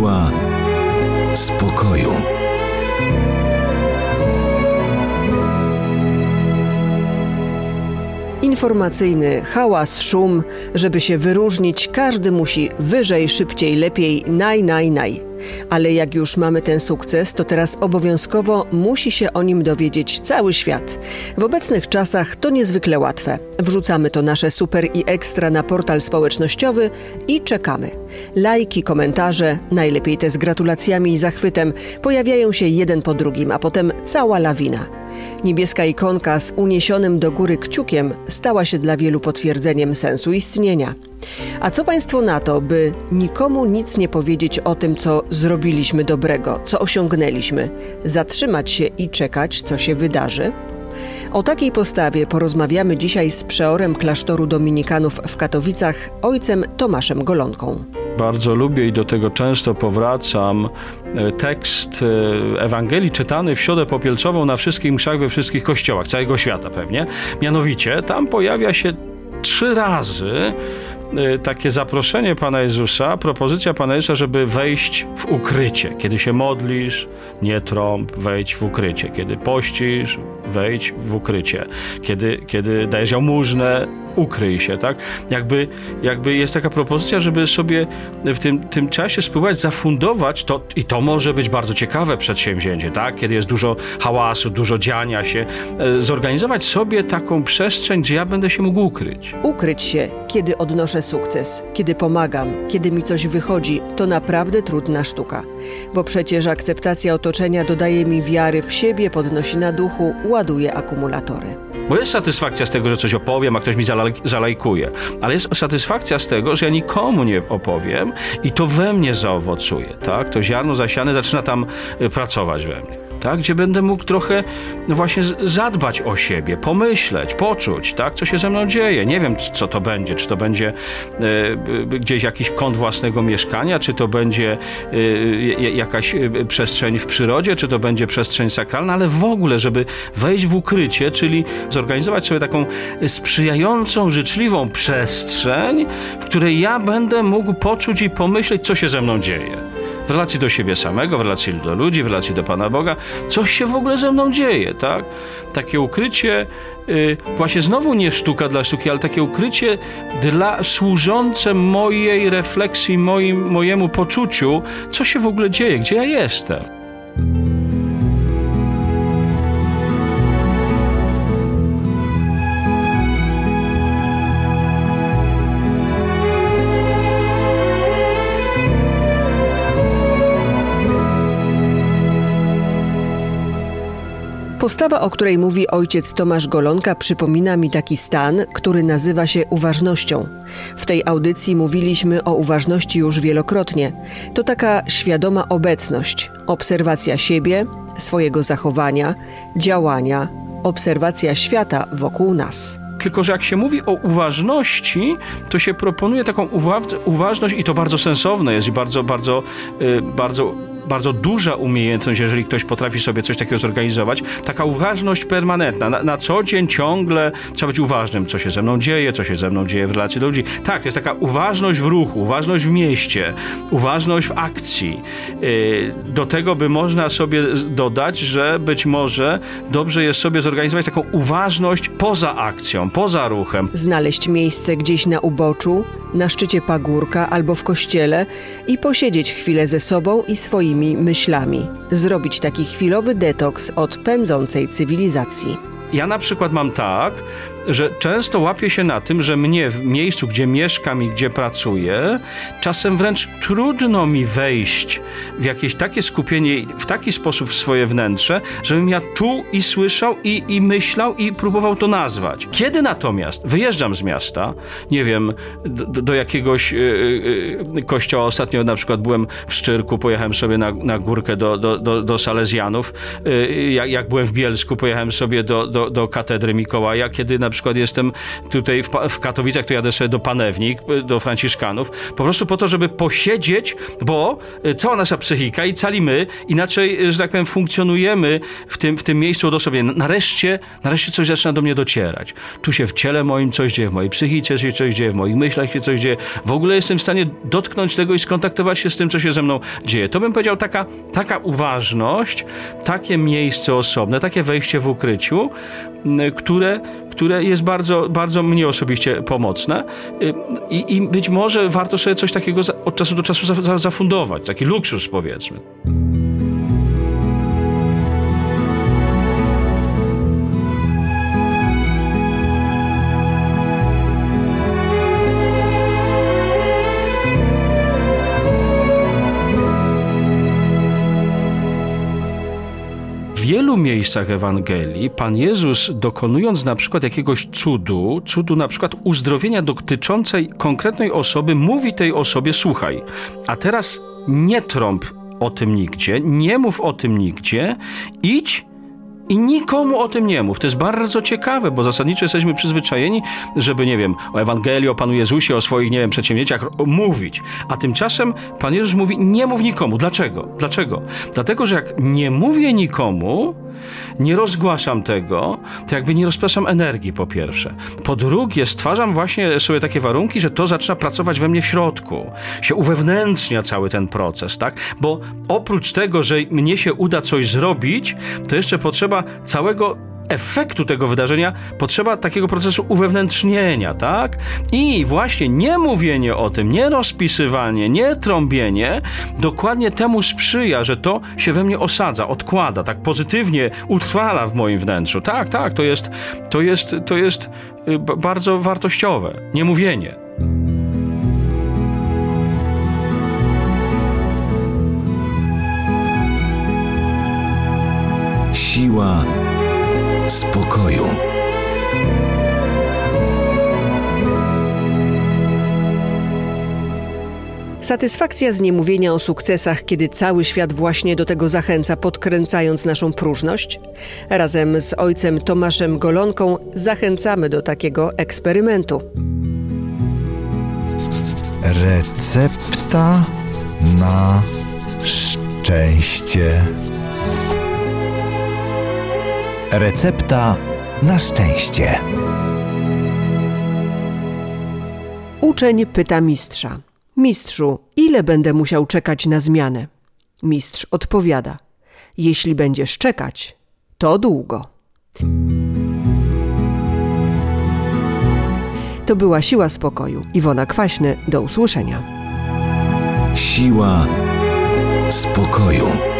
Siła spokoju. Informacyjny hałas, szum, żeby się wyróżnić, każdy musi wyżej, szybciej, lepiej, naj, naj, naj. Ale jak już mamy ten sukces, to teraz obowiązkowo musi się o nim dowiedzieć cały świat. W obecnych czasach to niezwykle łatwe. Wrzucamy to nasze super i ekstra na portal społecznościowy i czekamy. Lajki, komentarze, najlepiej te z gratulacjami i zachwytem, pojawiają się jeden po drugim, a potem cała lawina. Niebieska ikonka z uniesionym do góry kciukiem stała się dla wielu potwierdzeniem sensu istnienia. A co Państwo na to, by nikomu nic nie powiedzieć o tym, co zrobiliśmy dobrego, co osiągnęliśmy, zatrzymać się i czekać, co się wydarzy? O takiej postawie porozmawiamy dzisiaj z przeorem klasztoru dominikanów w Katowicach, ojcem Tomaszem Golonką. Bardzo lubię i do tego często powracam e, tekst e, Ewangelii czytany w środę popielcową na wszystkich mszach we wszystkich kościołach całego świata pewnie. Mianowicie tam pojawia się trzy razy e, takie zaproszenie Pana Jezusa, propozycja Pana Jezusa, żeby wejść w ukrycie. Kiedy się modlisz, nie trąb, wejdź w ukrycie. Kiedy pościsz, wejdź w ukrycie. Kiedy, kiedy dajesz jałmużnę, ukryj się, tak? Jakby, jakby jest taka propozycja, żeby sobie w tym, tym czasie spróbować zafundować to, i to może być bardzo ciekawe przedsięwzięcie, tak? Kiedy jest dużo hałasu, dużo dziania się, e, zorganizować sobie taką przestrzeń, gdzie ja będę się mógł ukryć. Ukryć się, kiedy odnoszę sukces, kiedy pomagam, kiedy mi coś wychodzi, to naprawdę trudna sztuka. Bo przecież akceptacja otoczenia dodaje mi wiary w siebie, podnosi na duchu, ładuje akumulatory. Bo jest satysfakcja z tego, że coś opowiem, a ktoś mi zalaj- zalajkuje. Ale jest satysfakcja z tego, że ja nikomu nie opowiem i to we mnie zaowocuje, tak? To ziarno zasiane zaczyna tam y, pracować we mnie. Tak, gdzie będę mógł trochę no właśnie zadbać o siebie, pomyśleć, poczuć, tak, co się ze mną dzieje. Nie wiem, co to będzie. Czy to będzie b- gdzieś jakiś kąt własnego mieszkania, czy to będzie j- jakaś e, przestrzeń w przyrodzie, czy to będzie przestrzeń sakralna, ale w ogóle, żeby wejść w ukrycie, czyli zorganizować sobie taką sprzyjającą, życzliwą przestrzeń, w której ja będę mógł poczuć i pomyśleć, co się ze mną dzieje w relacji do siebie samego, w relacji do ludzi, w relacji do Pana Boga, coś się w ogóle ze mną dzieje, tak? Takie ukrycie, y, właśnie znowu nie sztuka dla sztuki, ale takie ukrycie dla służące mojej refleksji, moim, mojemu poczuciu, co się w ogóle dzieje, gdzie ja jestem. Postawa, o której mówi ojciec Tomasz Golonka, przypomina mi taki stan, który nazywa się uważnością. W tej audycji mówiliśmy o uważności już wielokrotnie. To taka świadoma obecność, obserwacja siebie, swojego zachowania, działania, obserwacja świata wokół nas. Tylko, że jak się mówi o uważności, to się proponuje taką uwa- uważność i to bardzo sensowne jest i bardzo, bardzo, y, bardzo, bardzo duża umiejętność, jeżeli ktoś potrafi sobie coś takiego zorganizować. Taka uważność permanentna. Na, na co dzień ciągle trzeba być uważnym, co się ze mną dzieje, co się ze mną dzieje w relacji do ludzi. Tak, jest taka uważność w ruchu, uważność w mieście, uważność w akcji. Y, do tego by można sobie dodać, że być może dobrze jest sobie zorganizować taką uważność poza akcją, poza ruchem. Znaleźć miejsce gdzieś na uboczu, na szczycie pagórka albo w kościele i posiedzieć chwilę ze sobą i swoimi myślami. Zrobić taki chwilowy detoks od pędzącej cywilizacji. Ja na przykład mam tak, że często łapię się na tym, że mnie w miejscu, gdzie mieszkam i gdzie pracuję, czasem wręcz trudno mi wejść w jakieś takie skupienie, w taki sposób w swoje wnętrze, żebym ja czuł i słyszał i, i myślał i próbował to nazwać. Kiedy natomiast wyjeżdżam z miasta, nie wiem, do, do jakiegoś yy, kościoła, ostatnio na przykład byłem w Szczyrku, pojechałem sobie na, na górkę do, do, do, do Salezjanów, yy, jak, jak byłem w Bielsku, pojechałem sobie do, do, do katedry Mikołaja, kiedy na przykład jestem tutaj w, w Katowicach, to jadę sobie do Panewnik, do Franciszkanów, po prostu po to, żeby posiedzieć, bo y, cała nasza psychika i cali my inaczej, y, że tak powiem, funkcjonujemy w tym, w tym miejscu od osoby. Nareszcie, nareszcie coś zaczyna do mnie docierać. Tu się w ciele moim coś dzieje, w mojej psychice się coś dzieje, w moich myślach się coś dzieje. W ogóle jestem w stanie dotknąć tego i skontaktować się z tym, co się ze mną dzieje. To bym powiedział taka, taka uważność, takie miejsce osobne, takie wejście w ukryciu, które, które jest bardzo, bardzo mnie osobiście pomocne y, I, i być może warto sobie coś takiego od czasu do czasu zafundować, taki luksus powiedzmy. Wielu miejscach Ewangelii Pan Jezus, dokonując na przykład jakiegoś cudu, cudu na przykład uzdrowienia dotyczącej konkretnej osoby, mówi tej osobie: Słuchaj, a teraz nie trąb o tym nigdzie, nie mów o tym nigdzie, idź i nikomu o tym nie mów. To jest bardzo ciekawe, bo zasadniczo jesteśmy przyzwyczajeni, żeby, nie wiem, o Ewangelii, o Panu Jezusie, o swoich, nie wiem, przedsięwzięciach mówić. A tymczasem Pan Jezus mówi, nie mów nikomu. Dlaczego? Dlaczego? Dlatego, że jak nie mówię nikomu, nie rozgłaszam tego, to jakby nie rozpraszam energii po pierwsze. Po drugie, stwarzam właśnie sobie takie warunki, że to zaczyna pracować we mnie w środku. Się uwewnętrznia cały ten proces, tak? Bo oprócz tego, że mnie się uda coś zrobić, to jeszcze potrzeba całego efektu tego wydarzenia potrzeba takiego procesu uwewnętrznienia, tak? I właśnie nie mówienie o tym, nie rozpisywanie, nie trąbienie dokładnie temu sprzyja, że to się we mnie osadza, odkłada, tak pozytywnie utrwala w moim wnętrzu. Tak, tak, to jest, to jest, to jest y, bardzo wartościowe. Nie mówienie. Siła spokoju. Satysfakcja z niemówienia o sukcesach, kiedy cały świat właśnie do tego zachęca, podkręcając naszą próżność? Razem z ojcem Tomaszem Golonką zachęcamy do takiego eksperymentu. Recepta na szczęście. Recepta na szczęście. Uczeń pyta mistrza: Mistrzu, ile będę musiał czekać na zmianę? Mistrz odpowiada: Jeśli będziesz czekać, to długo. To była siła spokoju. Iwona Kwaśny, do usłyszenia. Siła spokoju.